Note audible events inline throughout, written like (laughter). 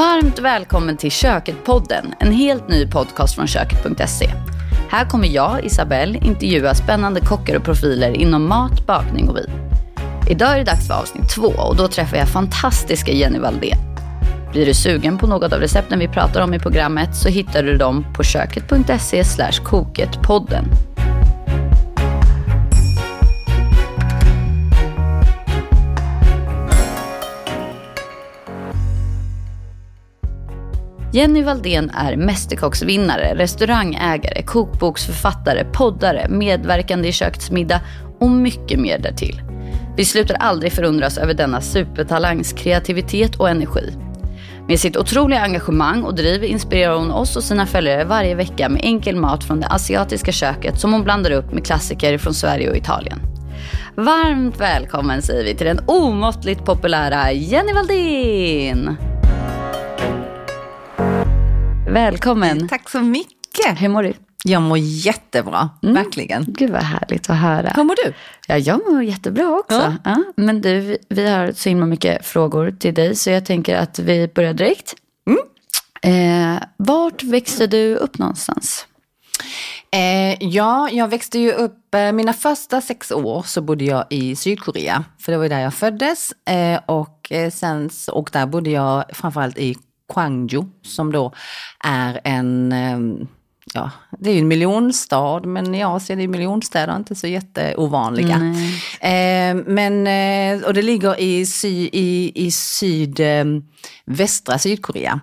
Varmt välkommen till Köket-podden, en helt ny podcast från Köket.se. Här kommer jag, Isabelle, intervjua spännande kockar och profiler inom mat, bakning och vin. Idag är det dags för avsnitt två och då träffar jag fantastiska Jenny Valdén. Blir du sugen på något av recepten vi pratar om i programmet så hittar du dem på köket.se koketpodden. Jenny Valdén är mästerkocksvinnare, restaurangägare, kokboksförfattare, poddare, medverkande i Kökets middag och mycket mer därtill. Vi slutar aldrig förundras över denna supertalangs kreativitet och energi. Med sitt otroliga engagemang och driv inspirerar hon oss och sina följare varje vecka med enkel mat från det asiatiska köket som hon blandar upp med klassiker från Sverige och Italien. Varmt välkommen säger vi till den omåttligt populära Jenny Valdén! Välkommen. Tack så mycket. Hur mår du? Jag mår jättebra, mm. verkligen. Gud vad härligt att höra. Hur mår du? Ja, jag mår jättebra också. Ja. Ja, men du, vi har så himla mycket frågor till dig så jag tänker att vi börjar direkt. Mm. Eh, vart växte du upp någonstans? Eh, ja, jag växte ju upp, eh, mina första sex år så bodde jag i Sydkorea. För det var ju där jag föddes. Eh, och, eh, sen, och där bodde jag framförallt i Gwangju som då är en, ehm, ja, det är ju en miljonstad, men i Asien är miljonstäder inte så jätteovanliga. Eh, men, eh, och det ligger i, sy, i, i syd, eh, västra Sydkorea.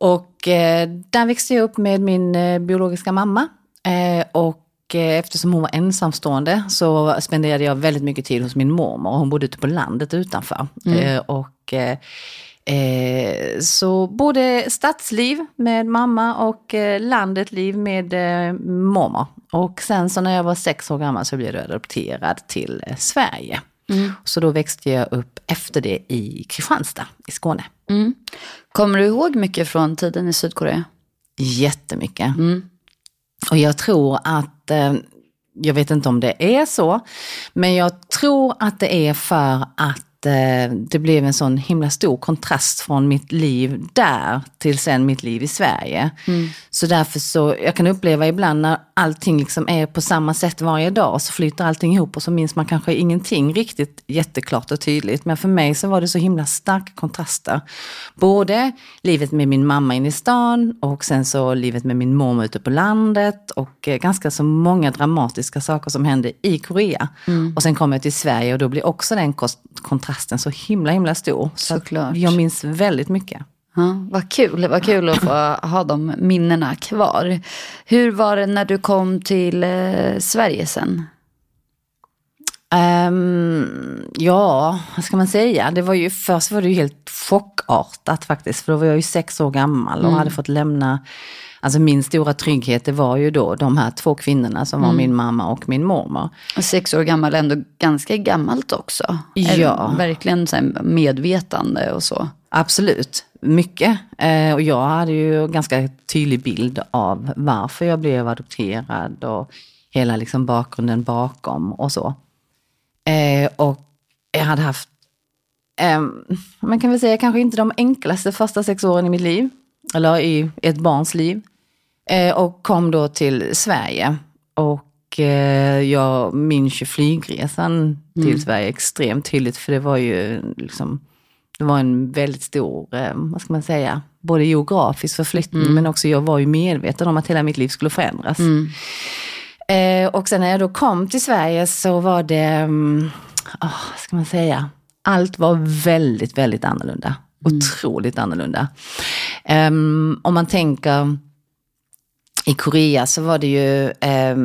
Och eh, där växte jag upp med min eh, biologiska mamma. Eh, och eftersom hon var ensamstående så spenderade jag väldigt mycket tid hos min mormor. Hon bodde ute på landet utanför. Mm. och Eh, så både stadsliv med mamma och eh, landetliv med eh, mormor. Och sen så när jag var sex år gammal så blev jag adopterad till eh, Sverige. Mm. Så då växte jag upp efter det i Kristianstad i Skåne. Mm. Kommer du ihåg mycket från tiden i Sydkorea? Jättemycket. Mm. Och jag tror att, jag vet inte om det är så, men jag tror att det är för att eh, det blev en sån himla stor kontrast från mitt liv där till sen mitt liv i Sverige. Mm. Så därför så, jag kan uppleva ibland när allting liksom är på samma sätt varje dag så flyter allting ihop och så minns man kanske ingenting riktigt jätteklart och tydligt. Men för mig så var det så himla starka kontraster. Både livet med min mamma inne i stan och sen så livet med min mormor ute på landet och eh, ganska så många dramatiska saker som hände i Korea. Mm. Och sen kom jag till Sverige och då blir också den kontrasten kontrasten så himla himla stor. Så Såklart. jag minns väldigt mycket. Ja, vad kul, vad kul att få ha de minnena kvar. Hur var det när du kom till eh, Sverige sen? Um, ja, vad ska man säga? Det var ju, först var det ju helt chockartat faktiskt. För då var jag ju sex år gammal och mm. hade fått lämna Alltså min stora trygghet det var ju då de här två kvinnorna som mm. var min mamma och min mormor. Och sex år gammal, ändå ganska gammalt också. Ja. Verkligen så medvetande och så. Absolut, mycket. Eh, och jag hade ju ganska tydlig bild av varför jag blev adopterad och hela liksom bakgrunden bakom och så. Eh, och jag hade haft, eh, man kan väl säga kanske inte de enklaste första sex åren i mitt liv. Eller i ett barns liv. Eh, och kom då till Sverige. Och eh, jag minns ju flygresan till mm. Sverige extremt tydligt för det var ju liksom, det var en väldigt stor, eh, vad ska man säga, både geografisk förflyttning mm. men också jag var ju medveten om att hela mitt liv skulle förändras. Mm. Och sen när jag då kom till Sverige så var det, oh, ska man säga, allt var väldigt, väldigt annorlunda. Mm. Otroligt annorlunda. Um, om man tänker i Korea så var det ju, eh,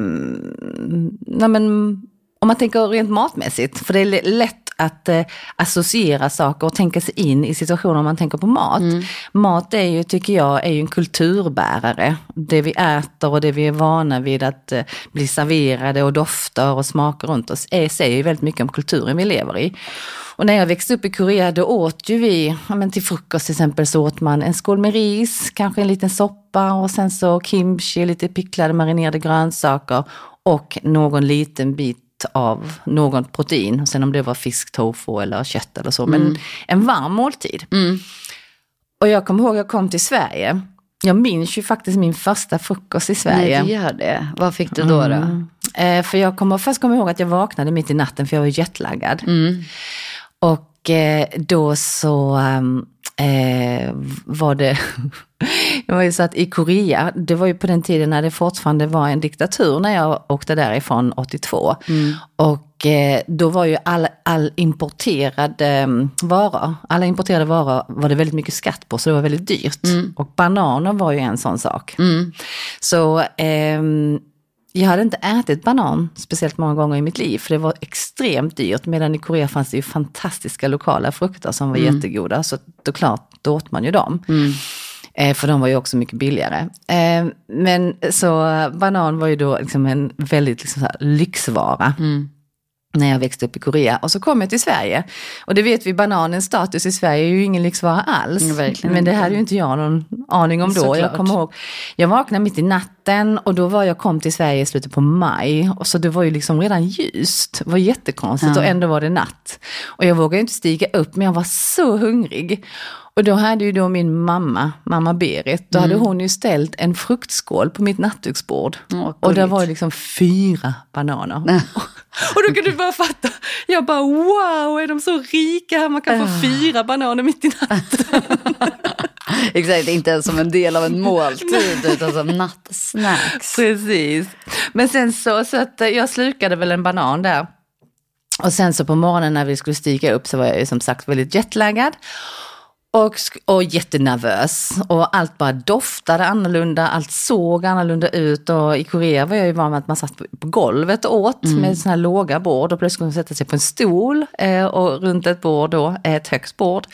nej men, om man tänker rent matmässigt, för det är lätt att eh, associera saker och tänka sig in i situationer om man tänker på mat. Mm. Mat är ju, tycker jag, är ju en kulturbärare. Det vi äter och det vi är vana vid att eh, bli serverade och dofter och smaker runt oss är, säger ju väldigt mycket om kulturen vi lever i. Och när jag växte upp i Korea då åt ju vi, ja, men till frukost till exempel så åt man en skål med ris, kanske en liten soppa och sen så kimchi, lite picklade marinerade grönsaker och någon liten bit av någon protein. Sen om det var fisk, tofu eller kött eller så. Men mm. en varm måltid. Mm. Och jag kommer ihåg att jag kom till Sverige. Jag minns ju faktiskt min första frukost i Sverige. Nej, du gör det. Vad fick du då? då? Mm. Eh, för jag kommer först kommer ihåg att jag vaknade mitt i natten för jag var jetlaggad. Mm. Och eh, då så eh, var det, (laughs) det var ju så att i Korea, det var ju på den tiden när det fortfarande var en diktatur när jag åkte därifrån 82. Mm. Och eh, då var ju all, all importerad eh, varor, alla importerade varor var det väldigt mycket skatt på så det var väldigt dyrt. Mm. Och bananer var ju en sån sak. Mm. Så ehm, jag hade inte ätit banan speciellt många gånger i mitt liv för det var extremt dyrt. Medan i Korea fanns det ju fantastiska lokala frukter som var Mm. jättegoda. Så då klart, då åt man ju dem. Mm. Eh, för de var ju också mycket billigare. Eh, men så banan var ju då liksom en väldigt liksom lyxvara. Mm. När jag växte upp i Korea. Och så kom jag till Sverige. Och det vet vi, bananens status i Sverige är ju ingen lyxvara alls. Verkligen men det hade ju inte jag någon aning om då. Såklart. Jag kommer ihåg, jag vaknade mitt i natten och då var jag kom till Sverige i slutet på maj. Och så det var ju liksom redan ljust. Det var jättekonstigt Ja. och ändå var det natt. Och jag vågade inte stiga upp men jag var så hungrig. Och då hade ju då min mamma, mamma Berit, då hade hon ju ställt en fruktskål på mitt nattduksbord. Åh, och där var det liksom fyra bananer. (laughs) Och då kan du bara fatta, jag bara wow, är de så rika här? Man kan få fyra bananer mitt i natten. (laughs) Exakt, inte ens som en del av en (laughs) måltid utan som nattsnacks. Precis. Men sen så, så att eh, jag slukade väl en banan där. Och sen så på morgonen när vi skulle stiga upp så var jag ju som sagt väldigt jetlaggad. Och, och jättenervös. Och allt bara doftade annorlunda, allt såg annorlunda ut. Och i Korea var jag ju van med att man satt på, golvet och åt med sådana här låga bord. Och plötsligt skulle man sätta sig på en stol eh, och runt ett bord då, ett högt bord.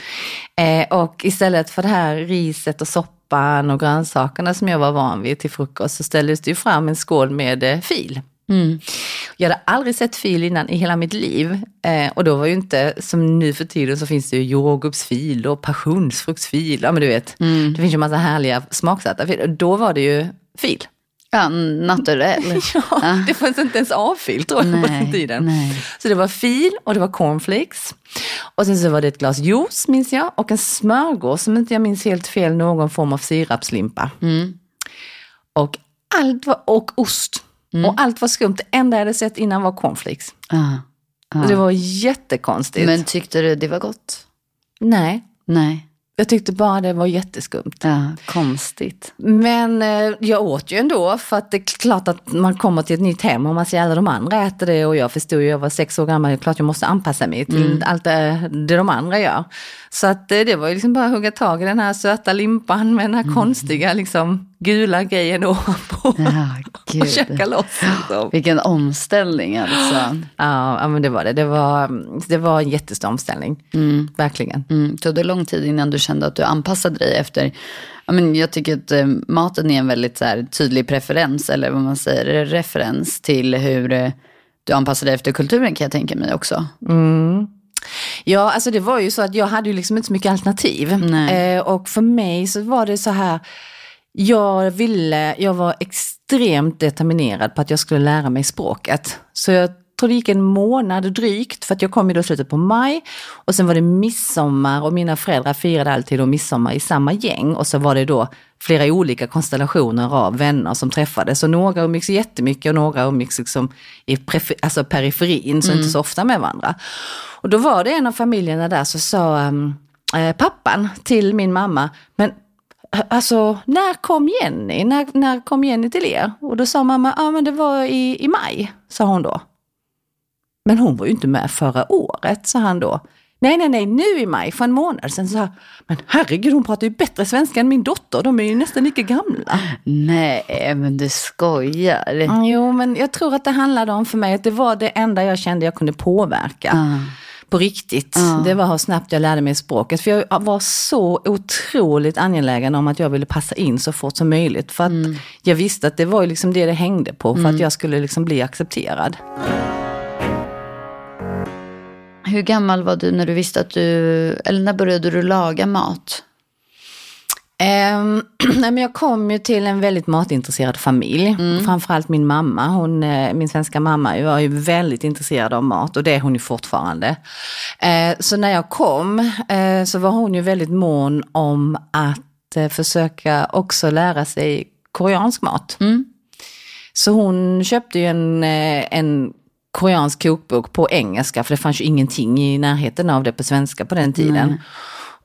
Eh, och istället för det här riset och soppan och grönsakerna som jag var van vid till frukost så ställdes det ju fram en skål med eh, fil. Mm. Jag hade aldrig sett fil innan i hela mitt liv. Eh, och då var ju inte, som nu för tiden så finns det ju jordgubbsfil och passionsfruktsfil. Ja men du vet, det finns ju massa härliga smaksatta fil. Och då var det ju fil. Ja, naturell. (laughs) Ja, det fanns inte ens A-fil tror jag på den tiden. nej. Så det var fil och det var cornflakes. Och sen så var det ett glas juice minns jag och en smörgås som inte jag minns helt fel, någon form av sirapslimpa. Mm. Och allt var, och ost. Och allt var skumt. Det enda jag hade sett innan var cornflakes. Ja. Och Det var jättekonstigt. Men tyckte du det var gott? Nej, Nej. jag tyckte bara det var jätteskumt. Ja, konstigt. Men eh, jag åt ju ändå för att det är klart att man kommer till ett nytt hem och man ser alla de andra äter det och jag förstod ju, jag var sex år gammal, det är klart jag måste anpassa mig till allt det, det de andra gör. Så att eh, det var ju liksom bara att hugga tag i den här söta limpan med den här konstiga liksom gula grejen (laughs) ovanpå Ja, och käka loss. Liksom. (gasps) Vilken omställning alltså. (gasps) Ja, men det var det. Det var, det var en jättestor omställning. Verkligen. Mm. Tog det lång tid innan du kände att du anpassade dig efter? Ja, men jag tycker att eh, maten är en väldigt så här, tydlig preferens, eller vad man säger, referens till hur eh, du anpassar dig efter kulturen kan jag tänka mig också. Ja, alltså det var ju så att jag hade ju liksom inte så mycket alternativ. Eh, och för mig så var det så här, jag ville, jag var extremt determinerad på att jag skulle lära mig språket. Så jag tror det gick en månad drygt, för att jag kom ju då slutet på maj. Och sen var det midsommar och mina föräldrar firade alltid då midsommar i samma gäng. Och så var det då flera olika konstellationer av vänner som träffades. Och några umgicks jättemycket och några umgicks liksom i alltså periferin, så inte så ofta med varandra. Och då var det en av familjerna där så sa um, eh, pappan till min mamma, men Alltså, när kom Jenny? När, när kom Jenny till er? Och då sa mamma, ja men det var i, i maj, sa hon då. Men hon var ju inte med förra året, sa han då. Nej, nej, nej, nu i maj, för en månad sedan. Så, men herregud, hon pratar ju bättre svenska än min dotter, de är ju nästan lika gamla. Nej, men du skojar. Mm, jo, men jag tror att det handlade om för mig att det var det enda jag kände jag kunde påverka. Ja. På riktigt. Det var hur snabbt jag lärde mig språket. För jag var så otroligt angelägen om att jag ville passa in så fort som möjligt. För att jag visste att det var liksom det det hängde på. För att jag skulle liksom bli accepterad. Hur gammal var du när du visste att du, eller när började du laga mat? (clears throat) Nej, men jag kom ju till en väldigt matintresserad familj. Mm. Framförallt min mamma, hon, eh, min svenska mamma var ju väldigt intresserad av mat och det är hon ju fortfarande. Eh, så när jag kom eh, så var hon ju väldigt mån om att eh, försöka också lära sig koreansk mat. Mm. Så hon köpte ju en, en koreansk kokbok på engelska, för det fanns ju ingenting i närheten av det på svenska på den tiden. Mm.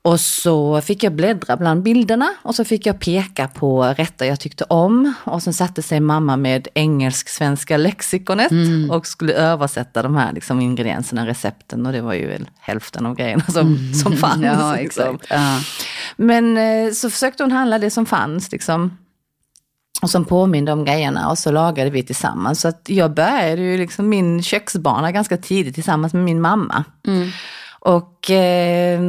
Och så fick jag bläddra bland bilderna och så fick jag peka på rätter jag tyckte om. Och sen satte sig mamma med engelsk-svenska lexikonet mm. och skulle översätta de här liksom, ingredienserna, recepten. Och det var ju hälften av grejerna som, mm. (laughs) som fanns. Ja, liksom. ja. Men eh, så försökte hon handla det som fanns. Liksom och som påminde om grejerna och så lagade vi tillsammans. Så att jag började ju liksom min köksbana ganska tidigt tillsammans med min mamma. Mm. Och eh,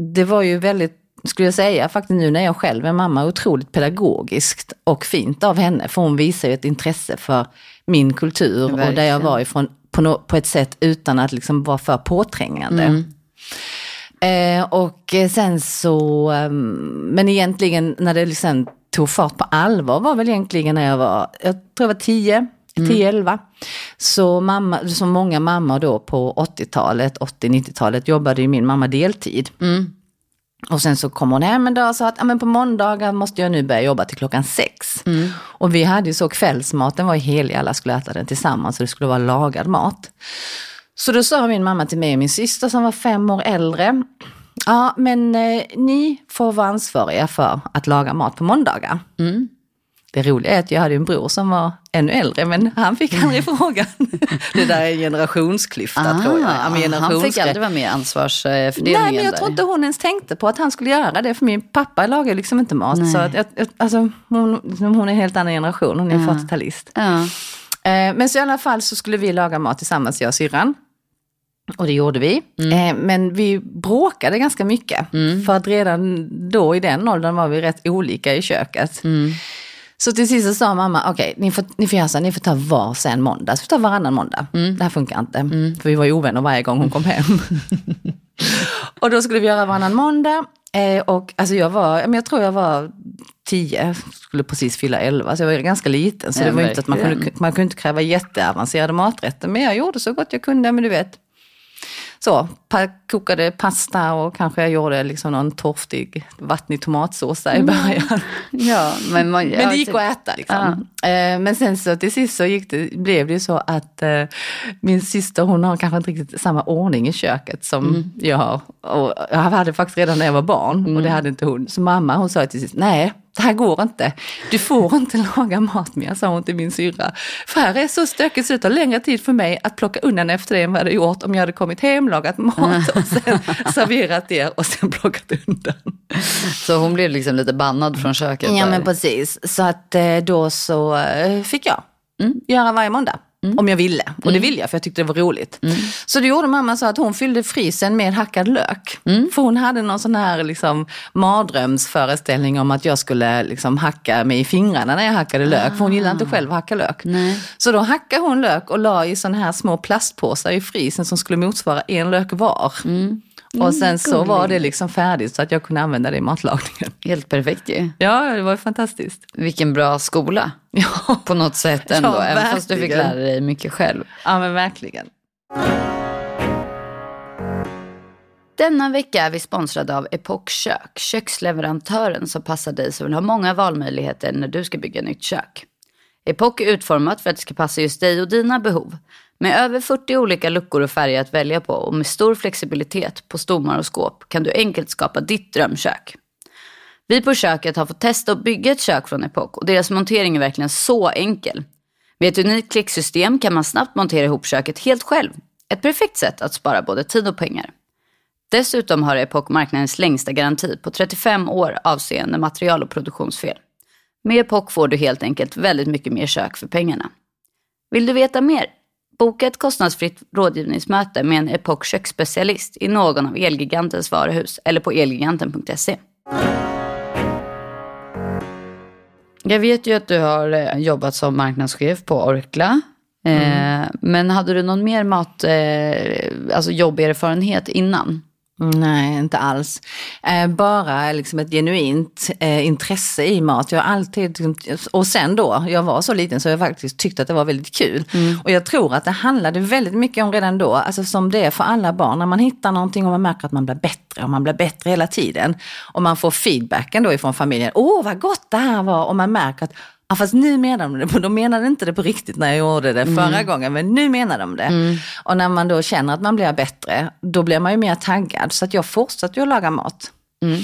det var ju väldigt, skulle jag säga, faktiskt nu när jag själv är mamma, otroligt pedagogiskt och fint av henne. För hon visar ju ett intresse för min kultur ja, och där jag var ifrån på, no, på ett sätt utan att liksom vara för påträngande. Mm. Eh, och sen så, eh, men egentligen när det liksom tog fart på allvar var väl egentligen när jag var, jag tror jag var 10, 10-11. Mm. Så mamma, som många mammor då på 80-talet, 80-90-talet jobbade ju min mamma deltid. Mm. Och sen så kom hon hem en dag och sa att ja, men på måndagar måste jag nu börja jobba till klockan sex. Mm. Och vi hade ju så kvällsmaten var ju helig, alla skulle äta den tillsammans så det skulle vara lagad mat. Så då sa min mamma till mig och min syster som var fem år äldre, Ja, men eh, ni får vara ansvariga för att laga mat på måndagar. Mm. Det roliga är att jag hade en bror som var ännu äldre men han fick aldrig frågan. (laughs) Det där är en generationsklyfta ah, tror jag. Ja, han fick aldrig vara med i ansvarsfördelningen? Nej, men jag tror inte hon ens tänkte på att han skulle göra det. För min pappa lagar liksom inte mat. Nej. Så att, alltså, hon, hon är en helt annan generation, hon är ja. 40-talist. Ja. Eh, men så i alla fall så skulle vi laga mat tillsammans, jag och syrran. Och det gjorde vi. Mm. Eh, men vi bråkade ganska mycket. Mm. För att redan då i den åldern var vi rätt olika i köket. Mm. Så till sist så sa mamma, okej okay, ni, får, ni får göra så ni får ta varsin måndag. Så vi tar varannan måndag. Mm. Det här funkar inte. Mm. För vi var ju ovänner varje gång hon kom hem. (laughs) och då skulle vi göra varannan måndag. Eh, och alltså jag var, jag tror jag var tio, skulle precis fylla elva, så jag var ganska liten. Så det var inte att man kunde, man kunde inte kräva jätteavancerade maträtter. Men jag gjorde så gott jag kunde, men du vet, så, kokade pasta och kanske jag gjorde liksom någon torftig vattnig tomatsås där i mm. början. Ja, men, man, men det gick att äta. Liksom. Eh, men sen så till sist så gick det, blev det ju så att eh, min syster hon har kanske inte riktigt samma ordning i köket som mm. jag har. Och jag hade faktiskt redan när jag var barn mm. och det mm. hade inte hon. Så mamma hon sa till sist, nej det här går inte. Du får inte laga mat mer, sa hon till min syrra. För här är så stökigt så det tar längre tid för mig att plocka undan efter det än vad det gjort om jag hade kommit hem, lagat mat och sen (laughs) serverat er och sen plockat undan. Så hon blev liksom lite bannad från köket? Ja där. men precis. Så att eh, då så eh, fick jag mm. göra varje måndag. Mm. Om jag ville. Och det mm. ville jag för jag tyckte det var roligt. Mm. Så det gjorde mamma så att hon fyllde frysen med hackad lök. Mm. För hon hade någon sån här liksom, mardrömsföreställning om att jag skulle liksom, hacka mig i fingrarna när jag hackade lök. För hon gillade inte ah. själv att hacka lök. Nej. Så då hackade hon lök och la i såna här små plastpåsar i frysen som skulle motsvara en lök var. Mm. Och sen så var det liksom färdigt så att jag kunde använda det i matlagningen. Helt perfekt ju. Ja, det var fantastiskt. Vilken bra skola. Ja. På något sätt (laughs) ändå, ja, även fast du fick lära dig mycket själv. Ja, men verkligen. Denna vecka är vi sponsrade av Epoch Kök, köksleverantören som passar dig som vill ha många valmöjligheter när du ska bygga nytt kök. Epoch är utformat för att det ska passa just dig och dina behov. Med över 40 olika luckor och färger att välja på och med stor flexibilitet på stommar och skåp kan du enkelt skapa ditt drömkök. Vi på köket har fått testa att bygga ett kök från Epoch och deras montering är verkligen så enkel. Med ett unikt klicksystem kan man snabbt montera ihop köket helt själv. Ett perfekt sätt att spara både tid och pengar. Dessutom har Epoch marknadens längsta garanti på 35 år avseende material och produktionsfel. Med Epoch får du helt enkelt väldigt mycket mer kök för pengarna. Vill du veta mer? Boka ett kostnadsfritt rådgivningsmöte med en Epoch köksspecialist i någon av Elgigantens varuhus eller på elgiganten.se. Jag vet ju att du har eh, jobbat som marknadschef på Orkla. Eh, mm. men hade du någon mer mat, eh, alltså jobberfarenhet innan? Nej, inte alls. Eh, bara liksom ett genuint eh, intresse i mat. Jag alltid, och sen då, jag var så liten så jag faktiskt tyckte att det var väldigt kul. Mm. Och jag tror att det handlade väldigt mycket om redan då, alltså som det är för alla barn, när man hittar någonting och man märker att man blir bättre och man blir bättre hela tiden. Och man får feedbacken då ifrån familjen, åh vad gott det här var, och man märker att Ja, fast nu menar de det, de menade inte det på riktigt när jag gjorde det förra mm. gången, men nu menar de det. Mm. Och när man då känner att man blir bättre, då blir man ju mer taggad. Så att jag fortsatte att laga mat. Mm.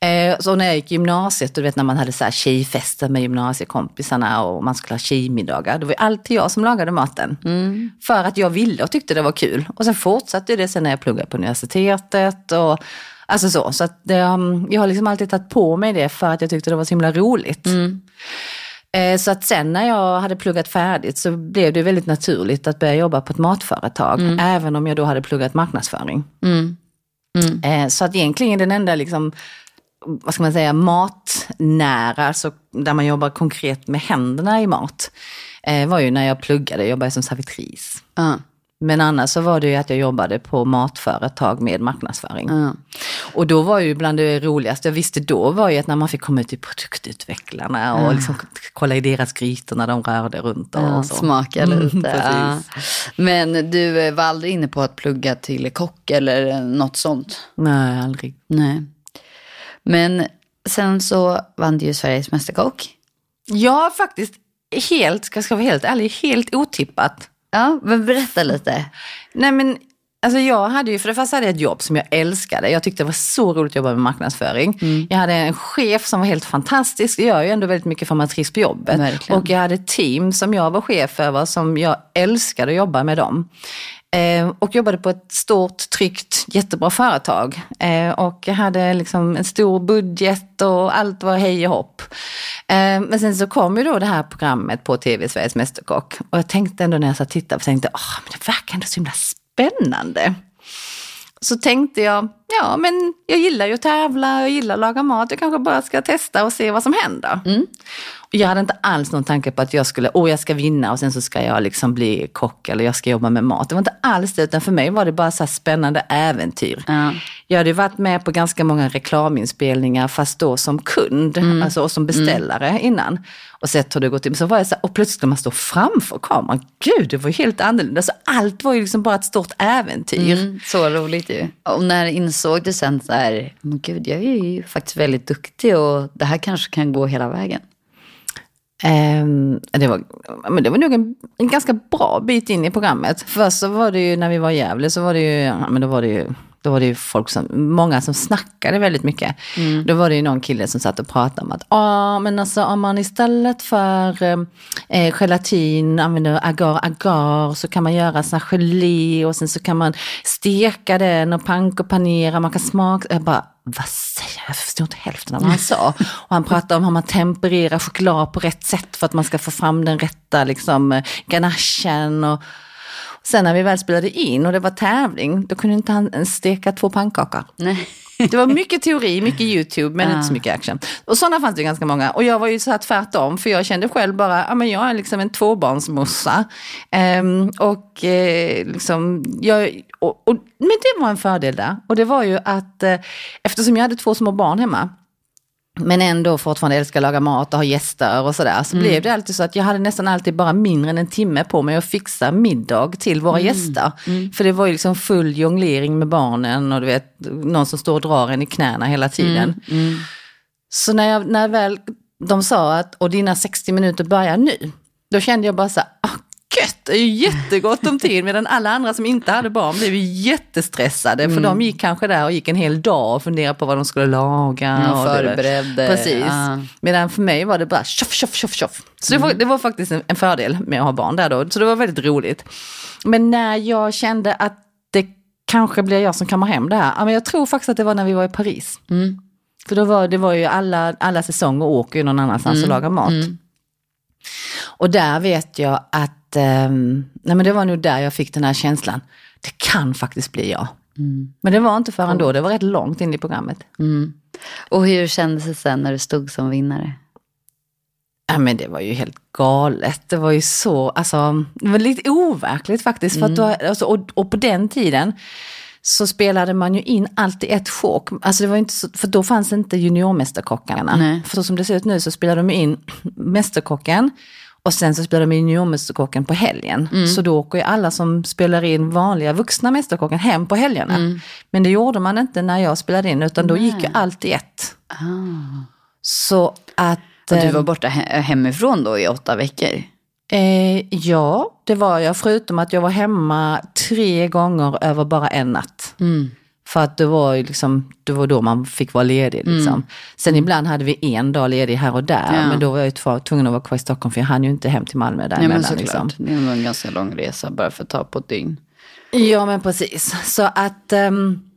Eh, så när jag gick gymnasiet, du vet när man hade så här tjejfester med gymnasiekompisarna och man skulle ha tjejmiddagar, då var det alltid jag som lagade maten. Mm. För att jag ville och tyckte det var kul. Och sen fortsatte det sen när jag pluggade på universitetet. Och, alltså så, så att det, um, jag har liksom alltid tagit på mig det för att jag tyckte det var så himla roligt. Mm. Eh, så att sen när jag hade pluggat färdigt så blev det väldigt naturligt att börja jobba på ett matföretag. Mm. Även om jag då hade pluggat marknadsföring. Mm. Mm. Eh, så att egentligen den enda liksom, vad ska man säga, matnära, alltså där man jobbar konkret med händerna i mat, eh, var ju när jag pluggade, jag jobbade som servitris. Men annars så var det ju att jag jobbade på matföretag med marknadsföring. Mm. Och då var ju bland det roligaste jag visste då var ju att när man fick komma ut till produktutvecklarna och mm. liksom kolla i deras grytor när de rörde runt och, ja, och så. Smaka mm, lite. ja. Men du eh, var aldrig inne på att plugga till kock eller något sånt? Nej, aldrig. Nej. Men sen så vann du ju Sveriges Mästerkock. Ja, faktiskt helt, ska jag vara helt ärlig, helt otippat. Ja, men berätta lite. Nej men, alltså jag hade ju, för det första hade jag ett jobb som jag älskade. Jag tyckte det var så roligt att jobba med marknadsföring. Mm. Jag hade en chef som var helt fantastisk. Jag gör ju ändå väldigt mycket formatrice på jobbet. Verkligen. Och jag hade ett team som jag var chef över som jag älskade att jobba med dem. Eh, och jobbade på ett stort, tryggt, jättebra företag. Eh, och jag hade liksom en stor budget och allt var hej och hopp. Eh, men sen så kom ju då det här programmet på tv, Sveriges Mästerkock. Och jag tänkte ändå när jag satt och tittade, tänkte, oh, men det verkar ändå så himla spännande. Så tänkte jag, ja men jag gillar ju att tävla, jag gillar att laga mat, jag kanske bara ska testa och se vad som händer. Mm. Jag hade inte alls någon tanke på att jag skulle, åh jag ska vinna och sen så ska jag liksom bli kock eller jag ska jobba med mat. Det var inte alls det, utan för mig var det bara så här spännande äventyr. Ja. Jag hade varit med på ganska många reklaminspelningar fast då som kund, mm. alltså och som beställare mm. innan. Och sett hur det gått till. Så var jag så här, och plötsligt skulle man stå framför kameran. Gud, det var ju helt annorlunda. Så allt var ju liksom bara ett stort äventyr. Mm, så roligt ju. Och när insåg du sen så här, men gud, jag är ju faktiskt väldigt duktig och det här kanske kan gå hela vägen? Um, det, var, men det var nog en, en, ganska bra bit in i programmet. Först så var det ju när vi var i Gävle så var det ju, ja, men då var det ju då var det ju folk som, många som snackade väldigt mycket. Mm. Då var det ju någon kille som satt och pratade om att, ja men alltså om man istället för eh, gelatin använder agar-agar så kan man göra sån här gelé och sen så kan man steka den och panko-panera, man kan smaka, jag bara, vad säger jag? Jag förstod inte hälften av vad han sa. (laughs) Och han pratade om hur man tempererar choklad på rätt sätt för att man ska få fram den rätta liksom, ganachen. Och, Sen när vi väl spelade in och det var tävling, då kunde inte han steka två pannkakor. Nej. Det var mycket teori, mycket YouTube, men ja. inte så mycket action. Och sådana fanns det ganska många. Och jag var ju så här tvärtom, för jag kände själv bara, ja men jag är liksom en tvåbarnsmossa. Um, och eh, liksom, jag, och, och, men det var en fördel där. Och det var ju att eh, eftersom jag hade två små barn hemma, men ändå fortfarande älskar att laga mat och ha gäster och sådär. Så mm. blev det alltid så att jag hade nästan alltid bara mindre än en timme på mig att fixa middag till våra mm. gäster. Mm. För det var ju liksom full jonglering med barnen och du vet, någon som står och drar en i knäna hela tiden. Mm. Mm. Så när, jag, när väl de sa att, och dina 60 minuter börjar nu, då kände jag bara så här, ah, gött, det är ju jättegott om tid. Medan alla andra som inte hade barn blev jättestressade. Mm. För de gick kanske där och gick en hel dag och funderade på vad de skulle laga. Ja, och förberedde. Precis. Ja. Medan för mig var det bara tjoff, tjoff, tjoff, tjoff. Så det, var, mm. det var faktiskt en, en fördel med att ha barn där då. Så det var väldigt roligt. Men när jag kände att det kanske blir jag som kammar hem det här. Ja, men jag tror faktiskt att det var när vi var i Paris. Mm. För då var, det var ju alla, alla säsonger åker ju någon annanstans mm. och lagar mat. Mm. Och där vet jag att, eh, nej men det var nog där jag fick den här känslan, det kan faktiskt bli jag. Mm. Men det var inte förrän då, det var rätt långt in i programmet. Mm. Och hur kändes det sen när du stod som vinnare? Ja, men det var ju helt galet. Det var ju så, alltså, det var lite overkligt faktiskt. För att då, alltså, och, och på den tiden så spelade man ju in allt i ett sjok. Alltså det var inte så, för då fanns inte juniormästerkockarna. Nej. För så som det ser ut nu så spelar de in (clears throat) Mästerkocken och sen så spelar de in juniormästerkocken på helgen. Mm. Så då åker ju alla som spelar in vanliga vuxna Mästerkocken hem på helgerna. Mm. Men det gjorde man inte när jag spelade in utan då gick ju allt i ett. Så att... Och du var borta he- hemifrån då i åtta veckor? Eh, ja, det var jag. Förutom att jag var hemma tre gånger över bara en natt. För att det var liksom, det var då man fick vara ledig. Liksom. Sen ibland hade vi en dag ledig här och där. Ja. Men då var jag ju tvungen att vara kvar i Stockholm för jag hann ju inte hem till Malmö däremellan. men såklart. liksom. Det nog en ganska lång resa bara för att ta på ett dygn. Ja men precis. Så att ehm,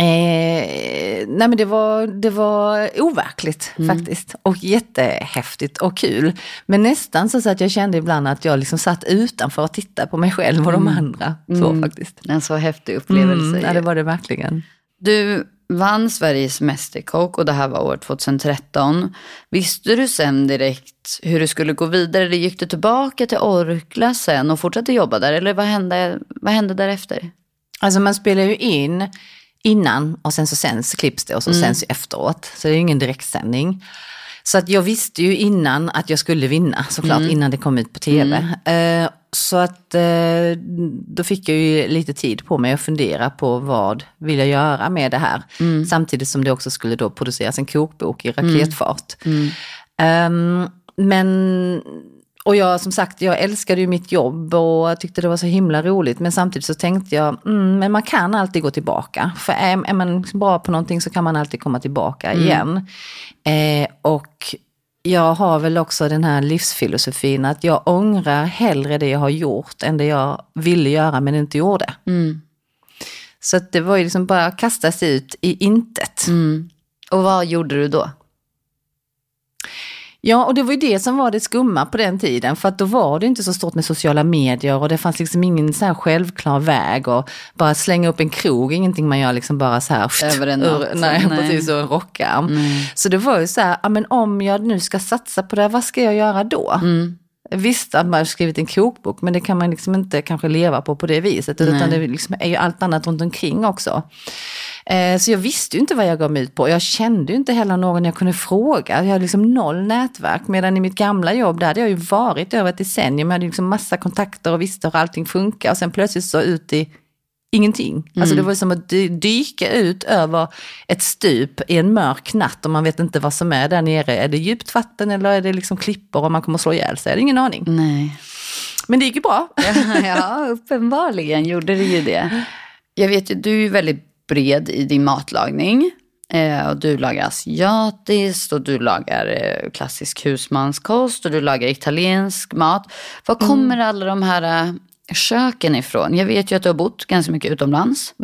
Eh, nej men det var, det var overkligt faktiskt. Och jättehäftigt och kul. Men nästan så, att jag kände ibland att jag liksom satt utanför och tittade på mig själv och de andra. Så faktiskt. En så häftig upplevelse. Mm, ja det var det verkligen. Du vann Sveriges Mästerkock och det här var år 2013. Visste du sen direkt hur du skulle gå vidare? Eller gick du tillbaka till Orkla sen och fortsatte jobba där? Eller vad hände, vad hände därefter? Alltså man spelar ju in innan och sen så sänds, klipps det och så sänds ju efteråt. Så det är ju ingen direktsändning. Så att jag visste ju innan att jag skulle vinna såklart, innan det kom ut på tv. Eh, så att eh, då fick jag ju lite tid på mig att fundera på vad vill jag göra med det här. Samtidigt som det också skulle då produceras en kokbok i raketfart. Ehm, men, och jag som sagt, jag älskade ju mitt jobb och tyckte det var så himla roligt. Men samtidigt så tänkte jag, mm, men man kan alltid gå tillbaka. För är, är man bra på någonting så kan man alltid komma tillbaka igen. Eh, och jag har väl också den här livsfilosofin att jag ångrar hellre det jag har gjort än det jag ville göra men inte gjorde. Så att det var ju liksom bara att kasta sig ut i intet. Och vad gjorde du då? Ja, och det var ju det som var det skumma på den tiden. För att då var det inte så stort med sociala medier och det fanns liksom ingen så här självklar väg och bara slänga upp en krog, ingenting man gör liksom bara så här. Över en natt. nej, Nej. precis, och en rockarm. Så det var ju så här, ja men om jag nu ska satsa på det här, vad ska jag göra då? Visst att man har skrivit en kokbok, men det kan man liksom inte kanske leva på på det viset. Utan det liksom är ju allt annat runt omkring också. Eh, så jag visste ju inte vad jag gav mig ut på. Jag kände ju inte heller någon jag kunde fråga. Jag hade liksom noll nätverk. Medan i mitt gamla jobb, där hade jag ju varit över ett decennium. Jag hade liksom massa kontakter och visste hur allting funkar. Och sen plötsligt så ut i ingenting. Alltså det var som att dy- dyka ut över ett stup i en mörk natt och man vet inte vad som är där nere. Är det djupt vatten eller är det liksom klippor och man kommer slå ihjäl sig? Jag hade ingen aning. Nej. Men det gick ju bra. (laughs) ja, uppenbarligen gjorde det ju det. Jag vet ju, du är ju väldigt bred i din matlagning. Eh, och du lagar asiatiskt och du lagar eh, klassisk husmanskost och du lagar italiensk mat. Var kommer alla de här eh, köken ifrån? Jag vet ju att du har bott ganska mycket utomlands.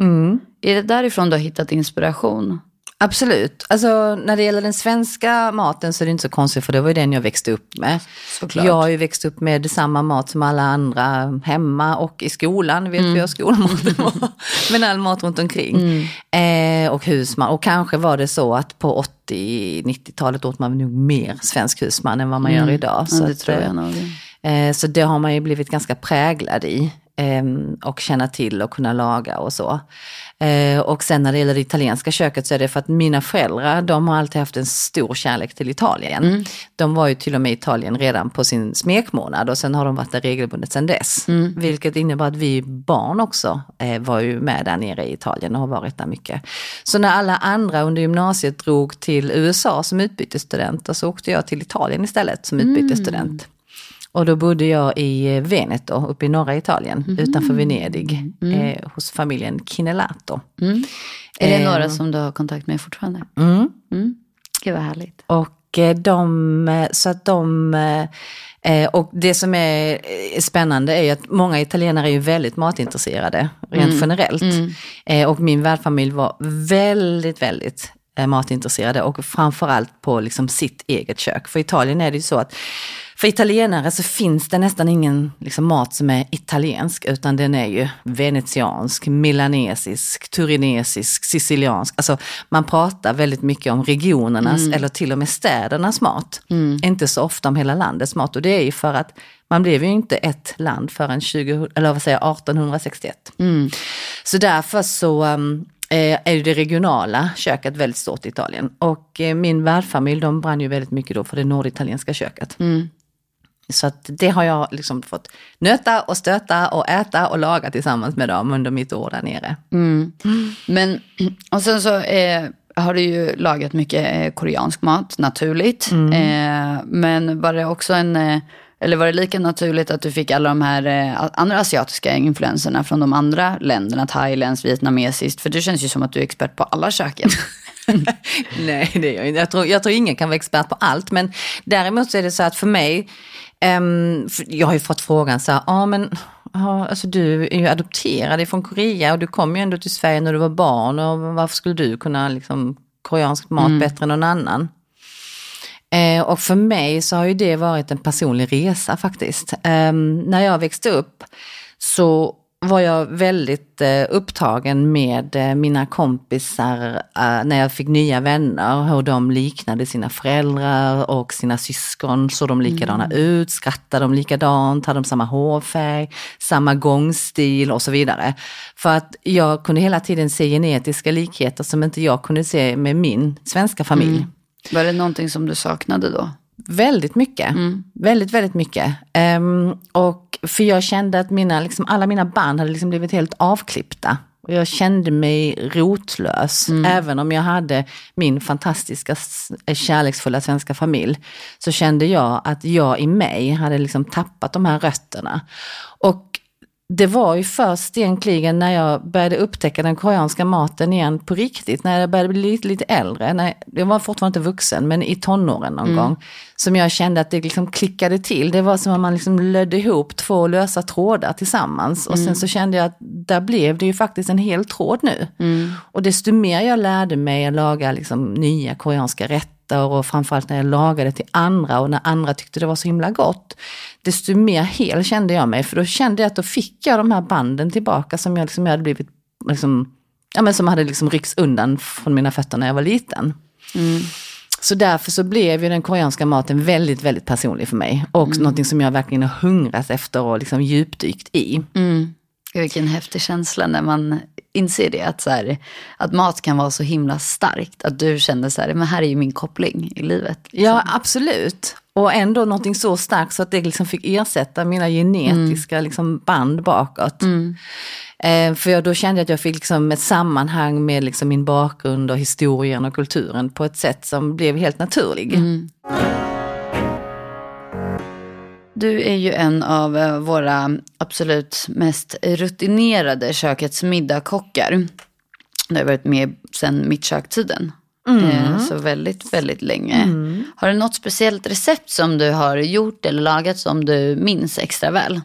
Är det därifrån du har hittat inspiration? Absolut. Alltså när det gäller den svenska maten så är det inte så konstigt för det var ju den jag växte upp med. Såklart. Jag har ju växt upp med samma mat som alla andra hemma och i skolan. Vet mm. hur skolmaten var. (laughs) Men all mat runt omkring. Eh, och husman. Och kanske var det så att på 80-90-talet åt man nog mer svensk husman än vad man gör idag. Ja, Så det att, tror eh. Eh, Så det har man ju blivit ganska präglad i. ehm, Och känna till och kunna laga och så. Eh, Och sen när det gäller det italienska köket så är det för att mina föräldrar, de har alltid haft en stor kärlek till Italien. De var ju till och med i Italien redan på sin smekmånad och sen har de varit där regelbundet sen dess. Vilket innebar att vi barn också eh, var ju med där nere i Italien och har varit där mycket. Så när alla andra under gymnasiet drog till USA som utbytesstudenter så åkte jag till Italien istället som utbytesstudent. Och då bodde jag i Veneto, uppe i norra Italien, utanför Venedig, eh, hos familjen Kinelato. Är det Eh, några som du har kontakt med fortfarande? Mm. Mm. Gud vad härligt. Och eh, de, eh, så att de, eh, eh, och det som är eh, spännande är ju att många italienare är ju väldigt matintresserade, rent generellt. Eh, Och min värdfamilj var väldigt, väldigt eh, matintresserade och framförallt på liksom sitt eget kök. För i Italien är det ju så att för italienare så finns det nästan ingen liksom, mat som är italiensk, utan den är ju venetiansk, milanesisk, turinesisk, siciliansk. Alltså man pratar väldigt mycket om regionernas mm. eller till och med städernas mat. Mm. Inte så ofta om hela landets mat och det är ju för att man blev ju inte ett land förrän 20, eller vad säger, 1861. Mm. Så därför så um, är det regionala köket väldigt stort i Italien. Och eh, min värdfamilj de brann ju väldigt mycket då för det norditalienska köket. Mm. Så att det har jag liksom fått nöta och stöta och äta och laga tillsammans med dem under mitt år där nere. Mm. Men, (clears throat) och sen så eh, har du ju lagat mycket eh, koreansk mat, naturligt. Mm. Eh, men var det också en, eh, eller var det lika naturligt att du fick alla de här eh, andra asiatiska influenserna från de andra länderna, thailändsk, vietnamesiskt? För du känns ju som att du är expert på alla köken. (laughs) Nej, det är jag inte. Jag tror, jag tror ingen kan vara expert på allt, men däremot så är det så att för mig Um, jag har ju fått frågan så här, ja ah, men ja, alltså du är ju adopterad från Korea och du kom ju ändå till Sverige när du var barn och varför skulle du kunna liksom koreansk mat mm. bättre än någon annan? Eh, och för mig så har ju det varit en personlig resa faktiskt. Eh, när jag växte upp så var jag väldigt eh, upptagen med eh, mina kompisar eh, när jag fick nya vänner, hur de liknade sina föräldrar och sina syskon. Såg de likadana mm. ut? Skrattade de likadant? Hade de samma hårfärg? Samma gångstil och så vidare. För att jag kunde hela tiden se genetiska likheter som inte jag kunde se med min svenska familj. Mm. Var det någonting som du saknade då? Väldigt mycket. Mm. Väldigt, väldigt mycket. Um, och för jag kände att mina, liksom, alla mina band hade liksom blivit helt avklippta. Och jag kände mig rotlös. Mm. Även om jag hade min fantastiska kärleksfulla svenska familj. Så kände jag att jag i mig hade liksom tappat de här rötterna. Och det var ju först egentligen när jag började upptäcka den koreanska maten igen på riktigt, när jag började bli lite, lite äldre, när jag var fortfarande inte vuxen, men i tonåren någon mm. gång, som jag kände att det liksom klickade till. Det var som att man liksom lödde ihop två lösa trådar tillsammans. Och mm. sen så kände jag att där blev det ju faktiskt en hel tråd nu. Mm. Och desto mer jag lärde mig att laga liksom nya koreanska rätter, och framförallt när jag lagade till andra och när andra tyckte det var så himla gott, desto mer hel kände jag mig. För då kände jag att då fick jag de här banden tillbaka som jag, liksom, jag hade blivit, liksom, ja, men som hade liksom ryckts undan från mina fötter när jag var liten. Mm. Så därför så blev ju den koreanska maten väldigt, väldigt personlig för mig. Och mm. någonting som jag verkligen har hungrat efter och liksom djupdykt i. Mm. Vilken häftig känsla när man inser det. Att, så här, att mat kan vara så himla starkt. Att du känner så här, men här är ju min koppling i livet. Liksom. Ja, absolut. Och ändå någonting så starkt så att det liksom fick ersätta mina genetiska mm. liksom band bakåt. Mm. Eh, för jag, då kände jag att jag fick liksom ett sammanhang med liksom min bakgrund och historien och kulturen på ett sätt som blev helt naturlig. Mm. Du är ju en av eh, våra absolut mest rutinerade kökets middagkockar. Du har varit med sedan mitt köktiden. Mm. Eh, så väldigt, väldigt länge. Mm. Har du något speciellt recept som du har gjort eller lagat som du minns extra väl?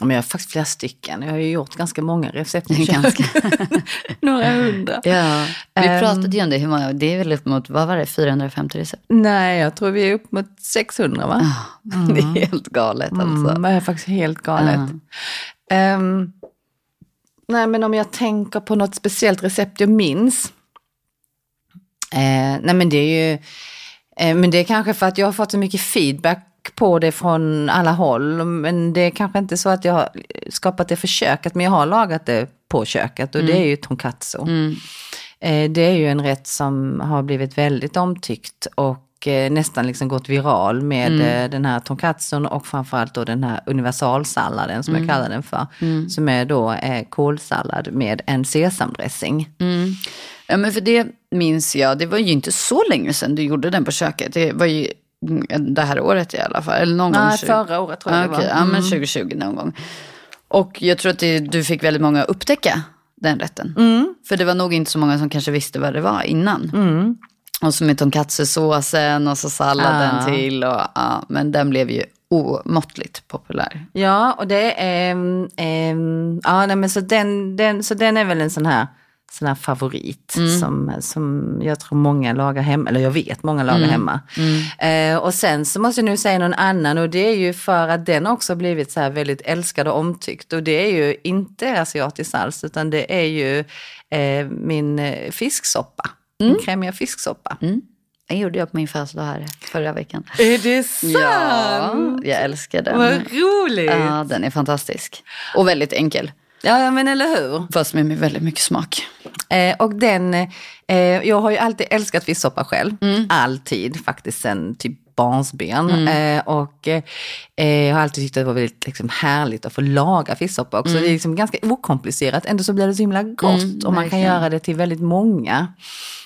Men jag har faktiskt flera stycken. Jag har ju gjort ganska många recept ganska. (laughs) Några hundra. Ja. Vi um, pratade ju om det, hur många, det är väl upp mot, vad var det, 450 recept? Nej, jag tror vi är upp mot 600 va? Mm. (laughs) Det är helt galet alltså. Mm, det är faktiskt helt galet. Uh. Um, nej men om jag tänker på något speciellt recept jag minns. Eh, nej men det är ju, eh, men det är kanske för att jag har fått så mycket feedback på det från alla håll. Men det är kanske inte så att jag har skapat det för köket, men jag har lagat det på köket och mm. det är ju tonkatsu. Mm. Eh, det är ju en rätt som har blivit väldigt omtyckt och eh, nästan liksom gått viral med mm. Eh, den här tonkatsun och framförallt då den här universalsalladen som jag mm. kallar den för. Mm. Som är då kålsallad med en sesamdressing. Mm. Ja men för det minns jag, det var ju inte så länge sedan du gjorde den på köket. Det var ju det här året i alla fall. Eller någon Nej, gång. förra året tror jag ah, det var. Ja, men 2020 mm. någon gång. Och jag tror att det, du fick väldigt många upptäcka den rätten. Mm. För det var nog inte så många som kanske visste vad det var innan. Mm. Och så med tonkatsu-såsen och så salladen ah. till. Och, ja, men den blev ju omåttligt populär. Ja, och det är, ähm, ähm, ja, nej, men så, den, den, så den är väl en sån här sån här favorit Mm. som, som jag tror många lagar hemma, eller jag vet många lagar hemma. Eh, och sen så måste jag nu säga någon annan och det är ju för att den också blivit så här väldigt älskad och omtyckt. Och det är ju inte asiatiskt alls utan det är ju eh, min eh, fisksoppa. Min krämiga fisksoppa. Den gjorde jag på min födelsedag här förra veckan. Är det sant? Ja, jag älskar den. Vad roligt! Ja, den är fantastisk. Och väldigt enkel. Ja, men eller hur? Fast med väldigt mycket smak. Eh, och den, eh, jag har ju alltid älskat fisksoppa själv. Alltid, faktiskt sen typ barnsben. Eh, och eh, jag har alltid tyckt att det var väldigt liksom, härligt att få laga fisksoppa också. Det är liksom ganska okomplicerat, ändå så blir det så himla gott. och man kan göra det till väldigt många.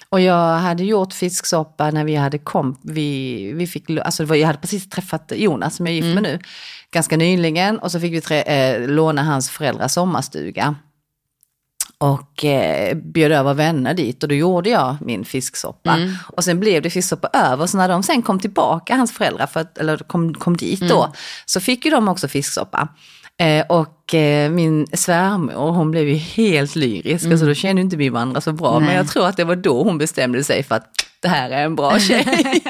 Och jag hade gjort fisksoppa när vi hade komp, vi, vi fick, alltså var, jag hade precis träffat Jonas som jag är gift med nu, ganska nyligen. Och så fick vi trä, eh, låna hans föräldrars sommarstuga. Och eh, bjöd över vänner dit och då gjorde jag min fisksoppa. Och sen blev det fisksoppa över. Så när de sen kom tillbaka, hans föräldrar, för eller kom, kom dit då, så fick ju de också fisksoppa. Eh, och eh, min svärmor, hon blev ju helt lyrisk, alltså då kände inte vi varandra så bra. Men Nej. jag tror att det var då hon bestämde sig för att det här är en bra (laughs) tjej.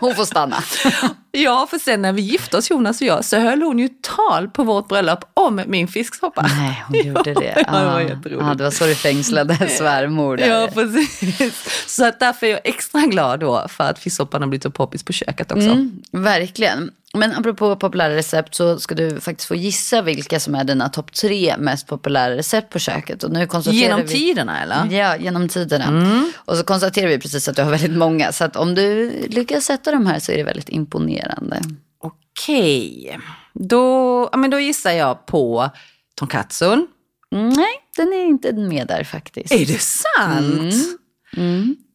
Hon får stanna. (laughs) ja, för sen när vi gifte oss, Jonas och jag, så höll hon ju tal på vårt bröllop om min fisksoppa. Nej, hon (laughs) gjorde det. Ja, det var Ja. jätteroligt. Ja, det var så du fängslade svärmor där. Ja, precis. Så att därför är jag extra glad då för att fisksoppan har blivit så poppis på köket också. Mm, verkligen. Men apropå populära recept så ska du faktiskt få gissa vilka som är dina topp tre mest populära recept på köket. Och nu konstaterar Genom vi... tiderna eller? Ja, genom tiderna. Och så konstaterar vi precis att du har väldigt många. Så att om du lyckas sätta de här så är det väldigt imponerande. Okej, då, ja, men då gissar jag på tonkatsun. Mm, nej, den är inte med där faktiskt. Är det sant?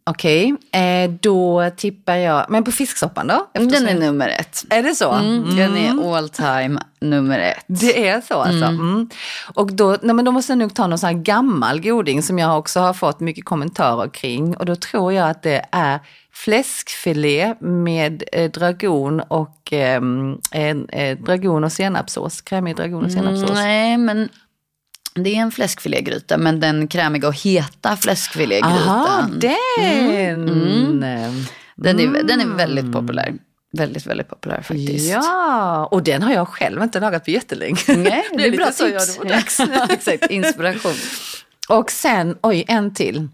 Okej, eh, då tippar jag, men på fisksoppan då? Den är nummer ett. Är det så? Mm, Den är all time nummer ett. Det är så alltså? Mm. Och då, nej men då måste jag nog ta någon sån här gammal goding som jag också har fått mycket kommentarer kring. Och då tror jag att det är fläskfilé med eh, dragon och eh, eh, dragon och senapssås. Krämig dragon och senapssås. Mm, nej, men det är en fläskfilégryta. Men den krämiga och heta Aha, fläskfilégrytan. den! Den, är, den är väldigt populär. Väldigt, väldigt populär faktiskt. Ja, och den har jag själv inte lagat på jättelänge. Nej, (laughs) det är lite bra så, tips. det var dags. (laughs) Ja, exakt, inspiration. Och sen, oj, en till.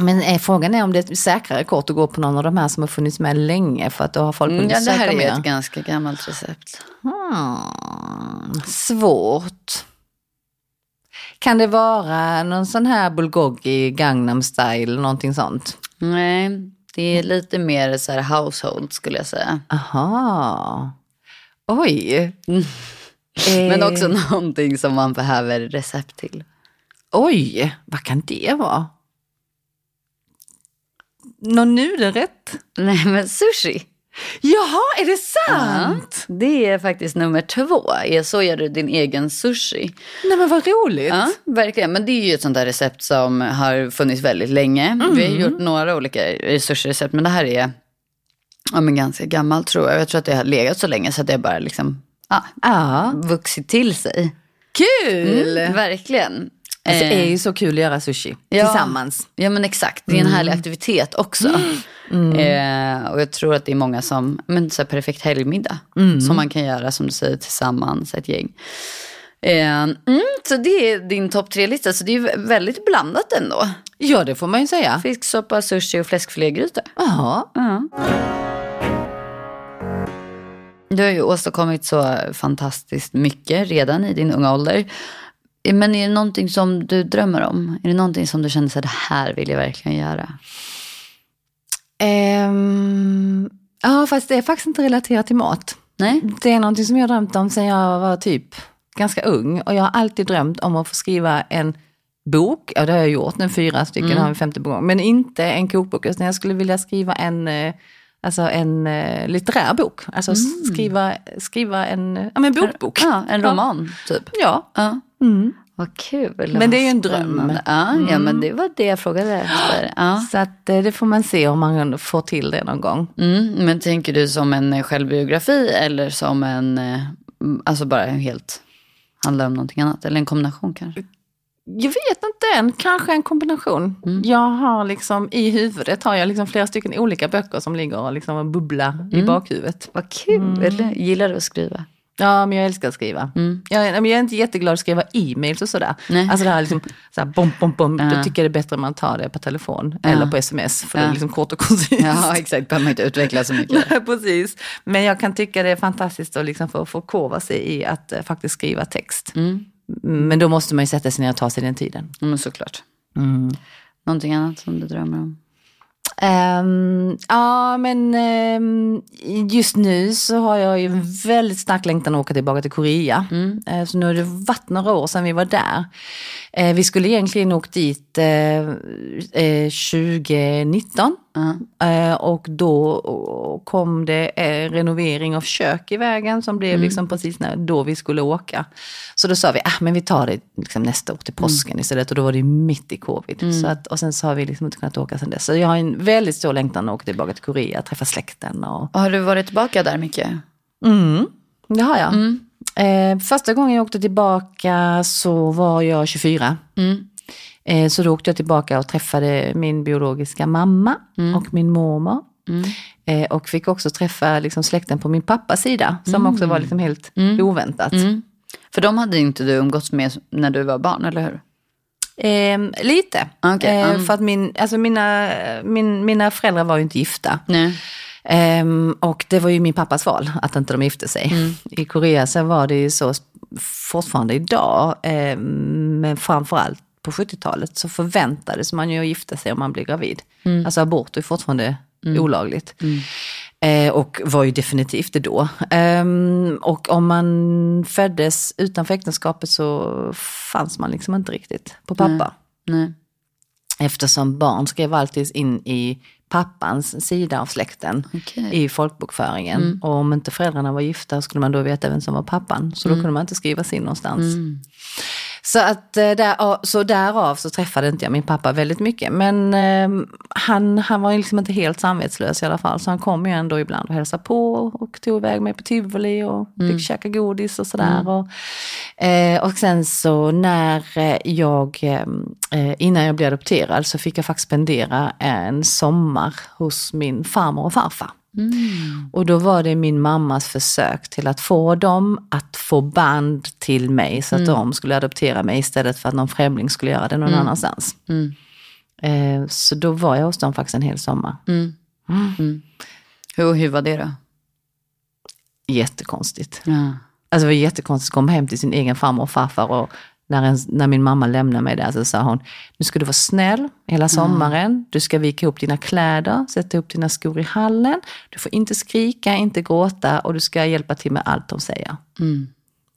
Men eh, frågan är om det är säkrare kort att gå på någon av de här som har funnits med länge för att då har folk Mm, hunnit ja, det här är ett ganska gammalt recept. Hmm, svårt. Kan det vara någon sån här bulgogi, Gangnam style, någonting sånt? Nej, det är lite mer så här household skulle jag säga. Aha. Oj. (laughs) Men Eh, också någonting som man behöver recept till. Oj, vad kan det vara? Någon nudelrätt? Nej, men sushi. Jaha, är det sant? Det är faktiskt nummer två. Är så gör du din egen sushi. Nej men vad roligt. Ja, verkligen. Men det är ju ett sånt där recept som har funnits väldigt länge. Vi har gjort några olika sushi-recept, men det här är ja, men ganska gammalt tror jag. Jag tror att det har legat så länge så att det bara liksom ja, Ja, vuxit till sig. kul! Mm, verkligen. Alltså, det Eh, är ju så kul att göra sushi Ja. tillsammans. Ja men exakt, det är en härlig aktivitet också. Eh, och jag tror att det är många som, men så här perfekt helgmiddag. Som man kan göra som du säger tillsammans, ett gäng. Eh, mm, så det är din topp tre-lista, så det är väldigt blandat ändå. Ja, det får man ju säga. Fisksoppa, sushi och fläskfilégryta. Ja. Du har ju åstadkommit så fantastiskt mycket redan i din unga ålder. Men är det någonting som du drömmer om? Är det någonting som du känner så här, det här vill jag verkligen göra? Ehm, ja, fast det är faktiskt inte relaterat till mat. Nej? Det är någonting som jag har drömt om sedan jag var typ ganska ung. Och jag har alltid drömt om att få skriva en bok. Ja, det har jag gjort nu, fyra stycken, Mm. har vi femte på gång. Men inte en kokbok, utan jag skulle vilja skriva en, eh, alltså en eh, litterär bok. Alltså skriva, skriva en, ja men bokbok. Mm. Ja, en roman typ. Ja. Ja. Mm. Vad kul. Men det är ju en dröm. Ja, ja, men det var det jag frågade efter. Ja. Så att eh, det får man se om man får till det någon gång. Mm, men tänker du som en eh, självbiografi eller som en, eh, mm, alltså bara helt, handlar om någonting annat? Eller en kombination kanske? Jag vet inte än, kanske en kombination. Mm. Jag har liksom i huvudet har jag liksom flera stycken olika böcker som ligger och liksom bubblar i Mm. bakhuvudet. Vad kul. Mm. Gillar du att skriva? Ja, men jag älskar att skriva. Mm. Jag, jag är inte jätteglad att skriva e-mails och sådär. Nej. Alltså det här liksom, så här, bom, bom, bom. Ja. Då tycker jag det är bättre om man tar det på telefon Ja. eller på sms. För det Ja. är liksom kort och koncist. Ja, exakt. Behöver man inte utveckla så mycket. Nej, precis. Men jag kan tycka det är fantastiskt att liksom få förkovra sig i att eh, faktiskt skriva text. Mm. Men då måste man ju sätta sig ner och ta sig den tiden. Ja, Men såklart. Mm. Någonting annat som du drömmer om? Ehm, ja, men ehm, just nu så har jag ju en väldigt stark längtan att åka tillbaka till Korea. Mm. Eh, så nu har det varit några år sedan vi var där. Eh, vi skulle egentligen åkt dit eh, eh, 2019. Eh, och då kom det eh, renovering av kök i vägen som blev liksom precis när, då vi skulle åka. Så då sa vi, ah, men vi tar det liksom nästa år till påsken istället. Och då var det mitt i covid. Så att, och sen så har vi liksom inte kunnat åka sedan dess. Så jag har en väldigt stor längtan att åka tillbaka till Korea, träffa släkten. Och, Och har du varit tillbaka där mycket? mm, det har jag. Eh, första gången jag åkte tillbaka så var jag 24. Mm. Eh, Så då åkte jag tillbaka och träffade min biologiska mamma och min mormor. Eh, Och fick också träffa liksom släkten på min pappas sida, som också var liksom helt oväntat. Mm. För de hade inte du umgåtts med när du var barn, eller hur? Eh, lite. Okej, eh, mm. För att min, alltså mina, min, mina föräldrar var ju inte gifta. Ehm, och det var ju min pappas val att inte de gifte sig. Mm. I Korea så var det ju så fortfarande idag, ehm, men framförallt på 70-talet så förväntades man ju att gifta sig om man blir gravid. Mm. Alltså abort är fortfarande olagligt. Eh, och var ju definitivt det då. Ehm, och om man föddes utanför äktenskapet så fanns man liksom inte riktigt på pappa. Nej. Eftersom barn skrev alltid in i pappans sida av släkten Okej. i folkbokföringen. Och om inte föräldrarna var gifta skulle man då veta vem som var pappan. Så då kunde man inte skrivas in någonstans. Så, att, eh, där, så därav så träffade inte jag min pappa väldigt mycket. Men eh, han, han var liksom inte helt samvetslös i alla fall. Så han kom ju ändå ibland och hälsade på och tog iväg mig på tivoli och fick käka godis och sådär. Och, eh, och sen så när eh, jag, eh, innan jag blev adopterad så fick jag faktiskt spendera en sommar hos min farmor och farfar. Och då var det min mammas försök till att få dem att få band till mig så att de skulle adoptera mig istället för att någon främling skulle göra det någon annanstans. Mm. Eh, så då var jag hos dem faktiskt en hel sommar. Hur, hur var det då? Jättekonstigt. Ja. Alltså det var jättekonstigt att komma hem till sin egen farmor och farfar och när, en, när min mamma lämnade mig där så sa hon, nu ska du vara snäll hela sommaren, du ska vika upp dina kläder, sätta upp dina skor i hallen, du får inte skrika, inte gråta och du ska hjälpa till med allt de säger. Mm.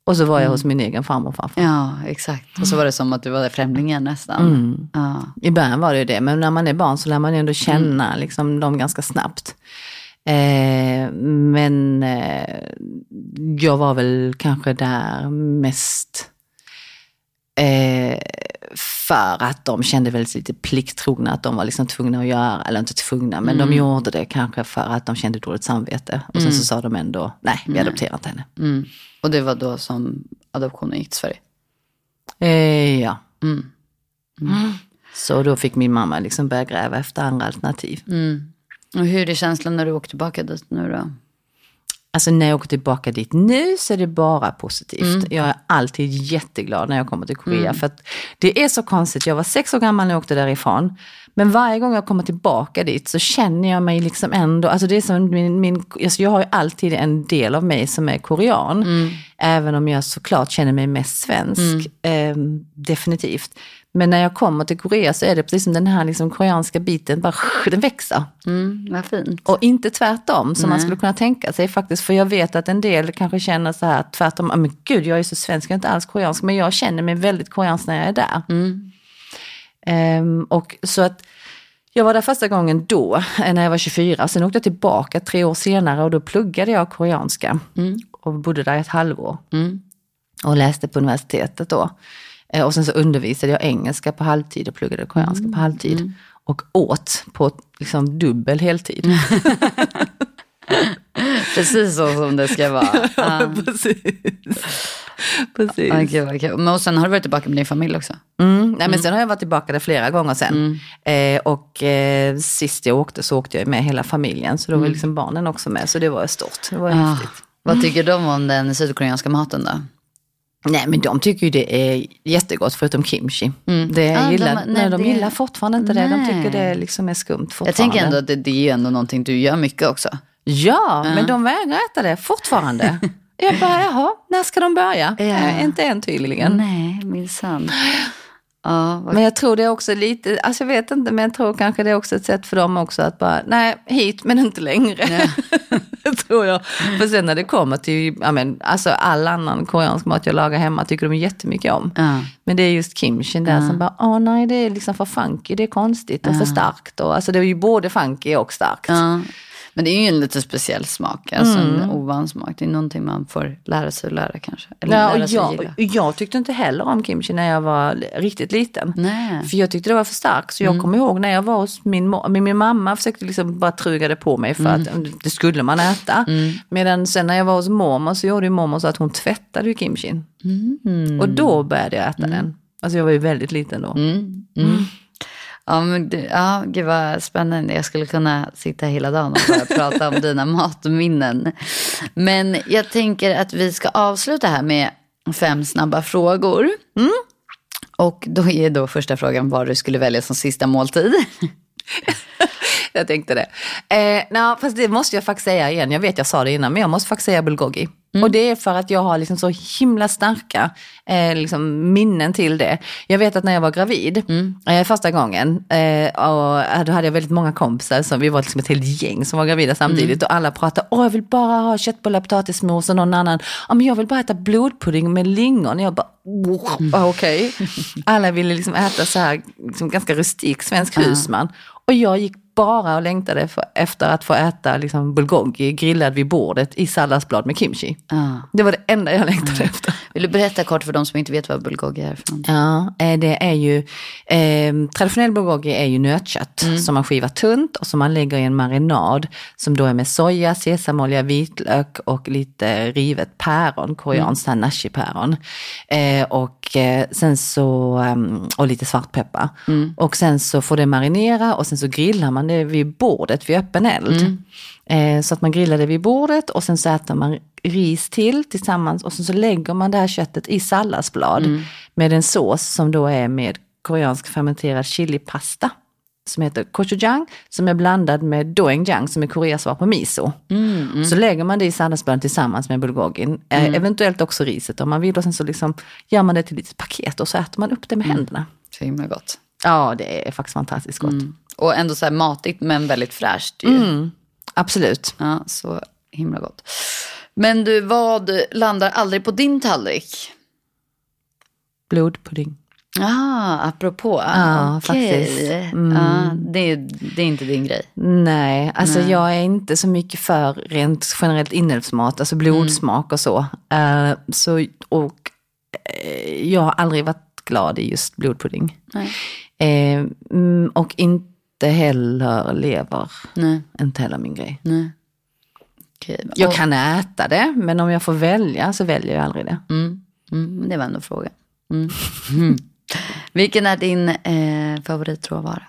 Och så var jag hos min egen farmor och farfar. ja, exakt. Och så var det som att du var främlingen nästan. Mm. Ja. I början var det ju det, men när man är barn så lär man ändå känna liksom, dem ganska snabbt. Eh, men eh, jag var väl kanske där mest eh, för att de kände väl lite plikttrogna, att de var liksom tvungna att göra, eller inte tvungna, men de gjorde det kanske för att de kände dåligt samvete. Och sen så sa de ändå, nej, vi adopterar inte henne. Mm. Och det var då som adoptionen gick till Sverige? Eh, ja. Mm. Så då fick min mamma liksom börja gräva efter andra alternativ. Mm. Och hur är känslan när du åker tillbaka dit nu då? Alltså när jag åker tillbaka dit nu så är det bara positivt. Jag är alltid jätteglad när jag kommer till Korea. För att det är så konstigt, jag var sex år gammal när jag åkte därifrån. Men varje gång jag kommer tillbaka dit så känner jag mig liksom ändå, alltså det är som min, min alltså jag har ju alltid en del av mig som är korean. Även om jag såklart känner mig mest svensk, eh, definitivt. Men när jag kommer till Korea så är det precis som den här liksom koreanska biten, bara den växer. Mm, vad fint. Och inte tvärtom som man skulle kunna tänka sig faktiskt. För jag vet att en del kanske känner så här tvärtom. "Ah, Men gud, jag är så svensk, jag är inte alls koreansk. Men jag känner mig väldigt koreansk när jag är där. Ehm, och så att jag var där första gången då, eh, när jag var 24. Sen åkte jag tillbaka tre år senare och då pluggade jag koreanska. Och bodde där ett halvår. Och läste på universitetet då. Eh, Och sen så undervisade jag engelska på halvtid och pluggade koreanska på halvtid. Och åt på liksom dubbel heltid. (laughs) (laughs) Precis så som det ska vara. (laughs) Ja. Precis. Precis. Gud, vad kul. Men och sen har du varit tillbaka med din familj också. Mm. Nej, men sen har jag varit tillbaka där flera gånger sen. Eh, och eh, sist jag åkte så åkte jag med hela familjen. Så då var liksom barnen också med. Så det var stort. Det var Ja. häftigt. Vad tycker de om den sydkoreanska maten då? Nej men de tycker ju det är jättegott förutom kimchi. Det Ah, de- gillar, nej, nej, de gillar fortfarande inte det. De Nej. tycker det liksom är skumt fortfarande. Jag tänker ändå att det, det är ju ändå någonting du gör mycket också. Ja, men de vägrar äta det fortfarande. (laughs) jag bara, jaha, när ska de börja? Ja. Eh, inte än tydligen. Nej, minsann. Ja, vad Men jag tror det är också lite, alltså jag vet inte, men jag tror kanske det är också ett sätt för dem också att bara, nej, hit men inte längre. (laughs) Det tror jag. För sen när det kommer till, ja men, alltså all annan koreansk mat jag lagar hemma tycker de jättemycket om. Ja. Men det är just kimchi där som bara, åh nej det är liksom för funky, det är konstigt och för starkt. Och, alltså det är ju både funky och starkt. Men det är ju en lite speciell smak, alltså Mm. en ovan smak. Det är någonting man får lära sig att lära kanske. Eller Ja, lära sig jag, gilla. jag tyckte inte heller om kimchi när jag var riktigt liten. Nej. För jag tyckte det var för starkt. Så jag kommer ihåg när jag var hos min, min, min mamma försökte liksom bara truga det på mig för att det skulle man äta. Medan sen när jag var hos mormor så gjorde ju mormor så att hon tvättade ju kimchin. Och då började jag äta den. Alltså jag var ju väldigt liten då. Ja, men du, ja, gud vad spännande. Jag skulle kunna sitta hela dagen och bara prata om dina (laughs) matminnen. Men jag tänker att vi ska avsluta här med fem snabba frågor. Mm. Och då är då första frågan vad du skulle välja som sista måltid. (laughs) Jag tänkte det. Eh, no, fast det måste jag faktiskt säga igen. Jag vet jag sa det innan, men jag måste faktiskt säga bulgogi. Och det är för att jag har liksom så himla starka eh, liksom minnen till det. Jag vet att när jag var gravid, eh, första gången, eh, och då hade jag väldigt många kompisar, så vi var liksom ett helt gäng som var gravida samtidigt. Och alla pratade, åh jag vill bara ha köttbullar, potatismos och någon annan, ja men jag vill bara äta blodpudding med lingon. Jag bara, oh, okej. (laughs) Alla ville liksom äta så här, liksom ganska rustik svensk husman. Och jag gick bara och längtade för, efter att få äta liksom bulgogi grillad vid bordet i salladsblad med kimchi. Ja. Det var det enda jag längtade efter. Vill du berätta kort för de som inte vet vad bulgogi är för? Ja, eh, det är ju, eh, traditionell bulgogi är ju nötkött som man skivar tunt och som man lägger i en marinad som då är med soja, sesamolja, vitlök och lite rivet päron, koreanskt mm. nashi-päron. Eh, och eh, sen så, ehm, och lite svartpeppar. Och sen så får det marinera och sen så grillar man det vid bordet vid öppen eld. Eh, så att man grillar det vid bordet och sen så äter man ris till tillsammans och sen så lägger man det här köttet i salladsblad med en sås som då är med koreansk fermenterad chilipasta som heter gochujang som är blandad med doenjang som är Koreas svar på miso. Så lägger man det i salladsbladen tillsammans med bulgogin, eh, eventuellt också riset om man vill och sen så liksom gör man det till ett litet paket och så äter man upp det med händerna. Så himla gott. Ja, det är faktiskt fantastiskt gott. Och ändå så här matigt men väldigt fräscht ju. Absolut. Ja, så himla gott. Men du, vad landar aldrig på din tallrik? Blodpudding. Ah, apropå. Ja, Okej. faktiskt. Ja, det, det är inte din grej. Nej, alltså jag är inte så mycket för rent generellt inälvsmat, alltså blodsmak och så. Eh, så och eh, jag har aldrig varit glad i just blodpudding. Nej. Mm, och inte heller lever, Nej, inte heller min grej. nej. Okej. Jag kan äta det, men om jag får välja så väljer jag aldrig det. Mm, mm, det var ändå frågan. Mm. Mm. Vilken är din eh, favoritråvara?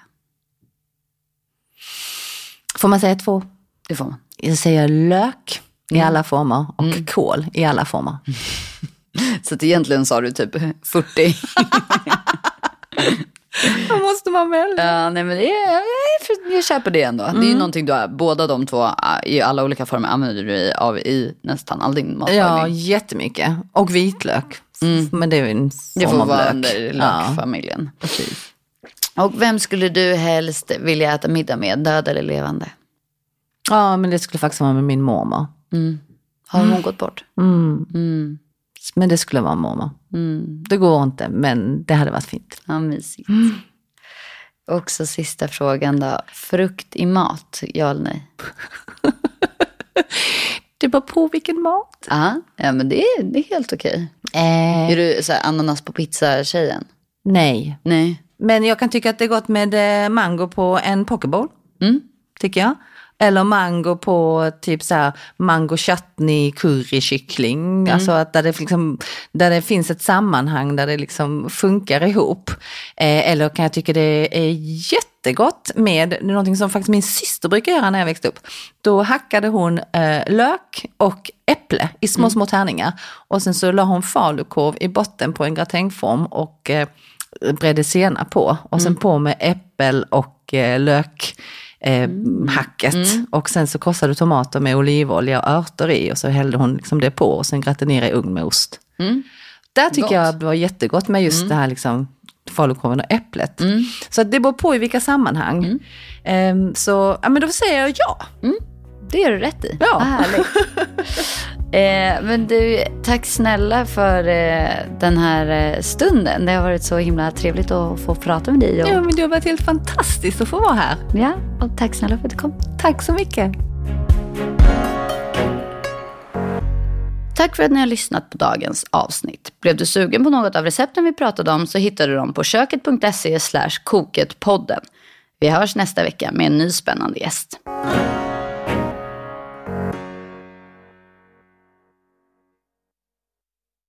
Får man säga två? Det får man. Jag säger lök i alla former och kål i alla former. (laughs) Så att egentligen sa du typ 40. (laughs) Då måste man välja. Ja, nej men det är, jag, jag köper det ändå. Det är ju någonting du har, båda de två äh, i alla olika former använder du av i nästan all din Ja, matlagning. jättemycket. Och vitlök. Men det är en det form får av vara lök. under Ja, lökfamiljen. Och vem skulle du helst vilja äta middag med, död eller levande? ja, men det skulle faktiskt vara med min mormor. Har hon gått bort? Mm. Mm. Men det skulle vara mormor. Mm. Det går inte, men det hade varit fint. Ja, mysigt. Och så sista frågan då. Frukt i mat, ja eller nej? (laughs) Det beror på vilken mat. Ja, ja men det är, det är helt okej. Eh, Är du så här, ananas på pizza-tjejen? nej. Nej. Men jag kan tycka att det är gott med eh, mango på en pokeball. Mm. Tycker jag. Eller mango på typ så här mango chutney currykyckling. Mm. Alltså att där det, liksom, där det finns ett sammanhang där det liksom funkar ihop. Eh, eller kan jag tycka det är jättegott med någonting som faktiskt min syster brukar göra när jag växte upp. Då hackade hon eh, lök och äpple i små, mm. små tärningar. Och sen så la hon falukorv i botten på en gratängform och eh, bredde senap på. Och sen mm. på med äppel och eh, lök eh, mm. hacket. Mm. Och sen så korsade du tomater med olivolja och örter i och så hällde hon liksom det på och sen gratinerade i ugn med ost. Mm. Där tycker Gott. jag det var jättegott med just mm. det här liksom falukorven och äpplet. Mm. Så det beror på i vilka sammanhang. Um, så ja, men då säger jag ja. Det gör du rätt i. Ja. Vad härligt. (laughs) Eh, men du, tack snälla för eh, den här eh, stunden. Det har varit så himla trevligt att få prata med dig. Och... Ja, men det har varit helt fantastiskt att få vara här. Ja, och tack snälla för att du kom. Tack så mycket. Tack för att ni har lyssnat på dagens avsnitt. Blev du sugen på något av recepten vi pratade om så hittar du dem på köket.se koketpodden. Vi hörs nästa vecka med en ny spännande gäst.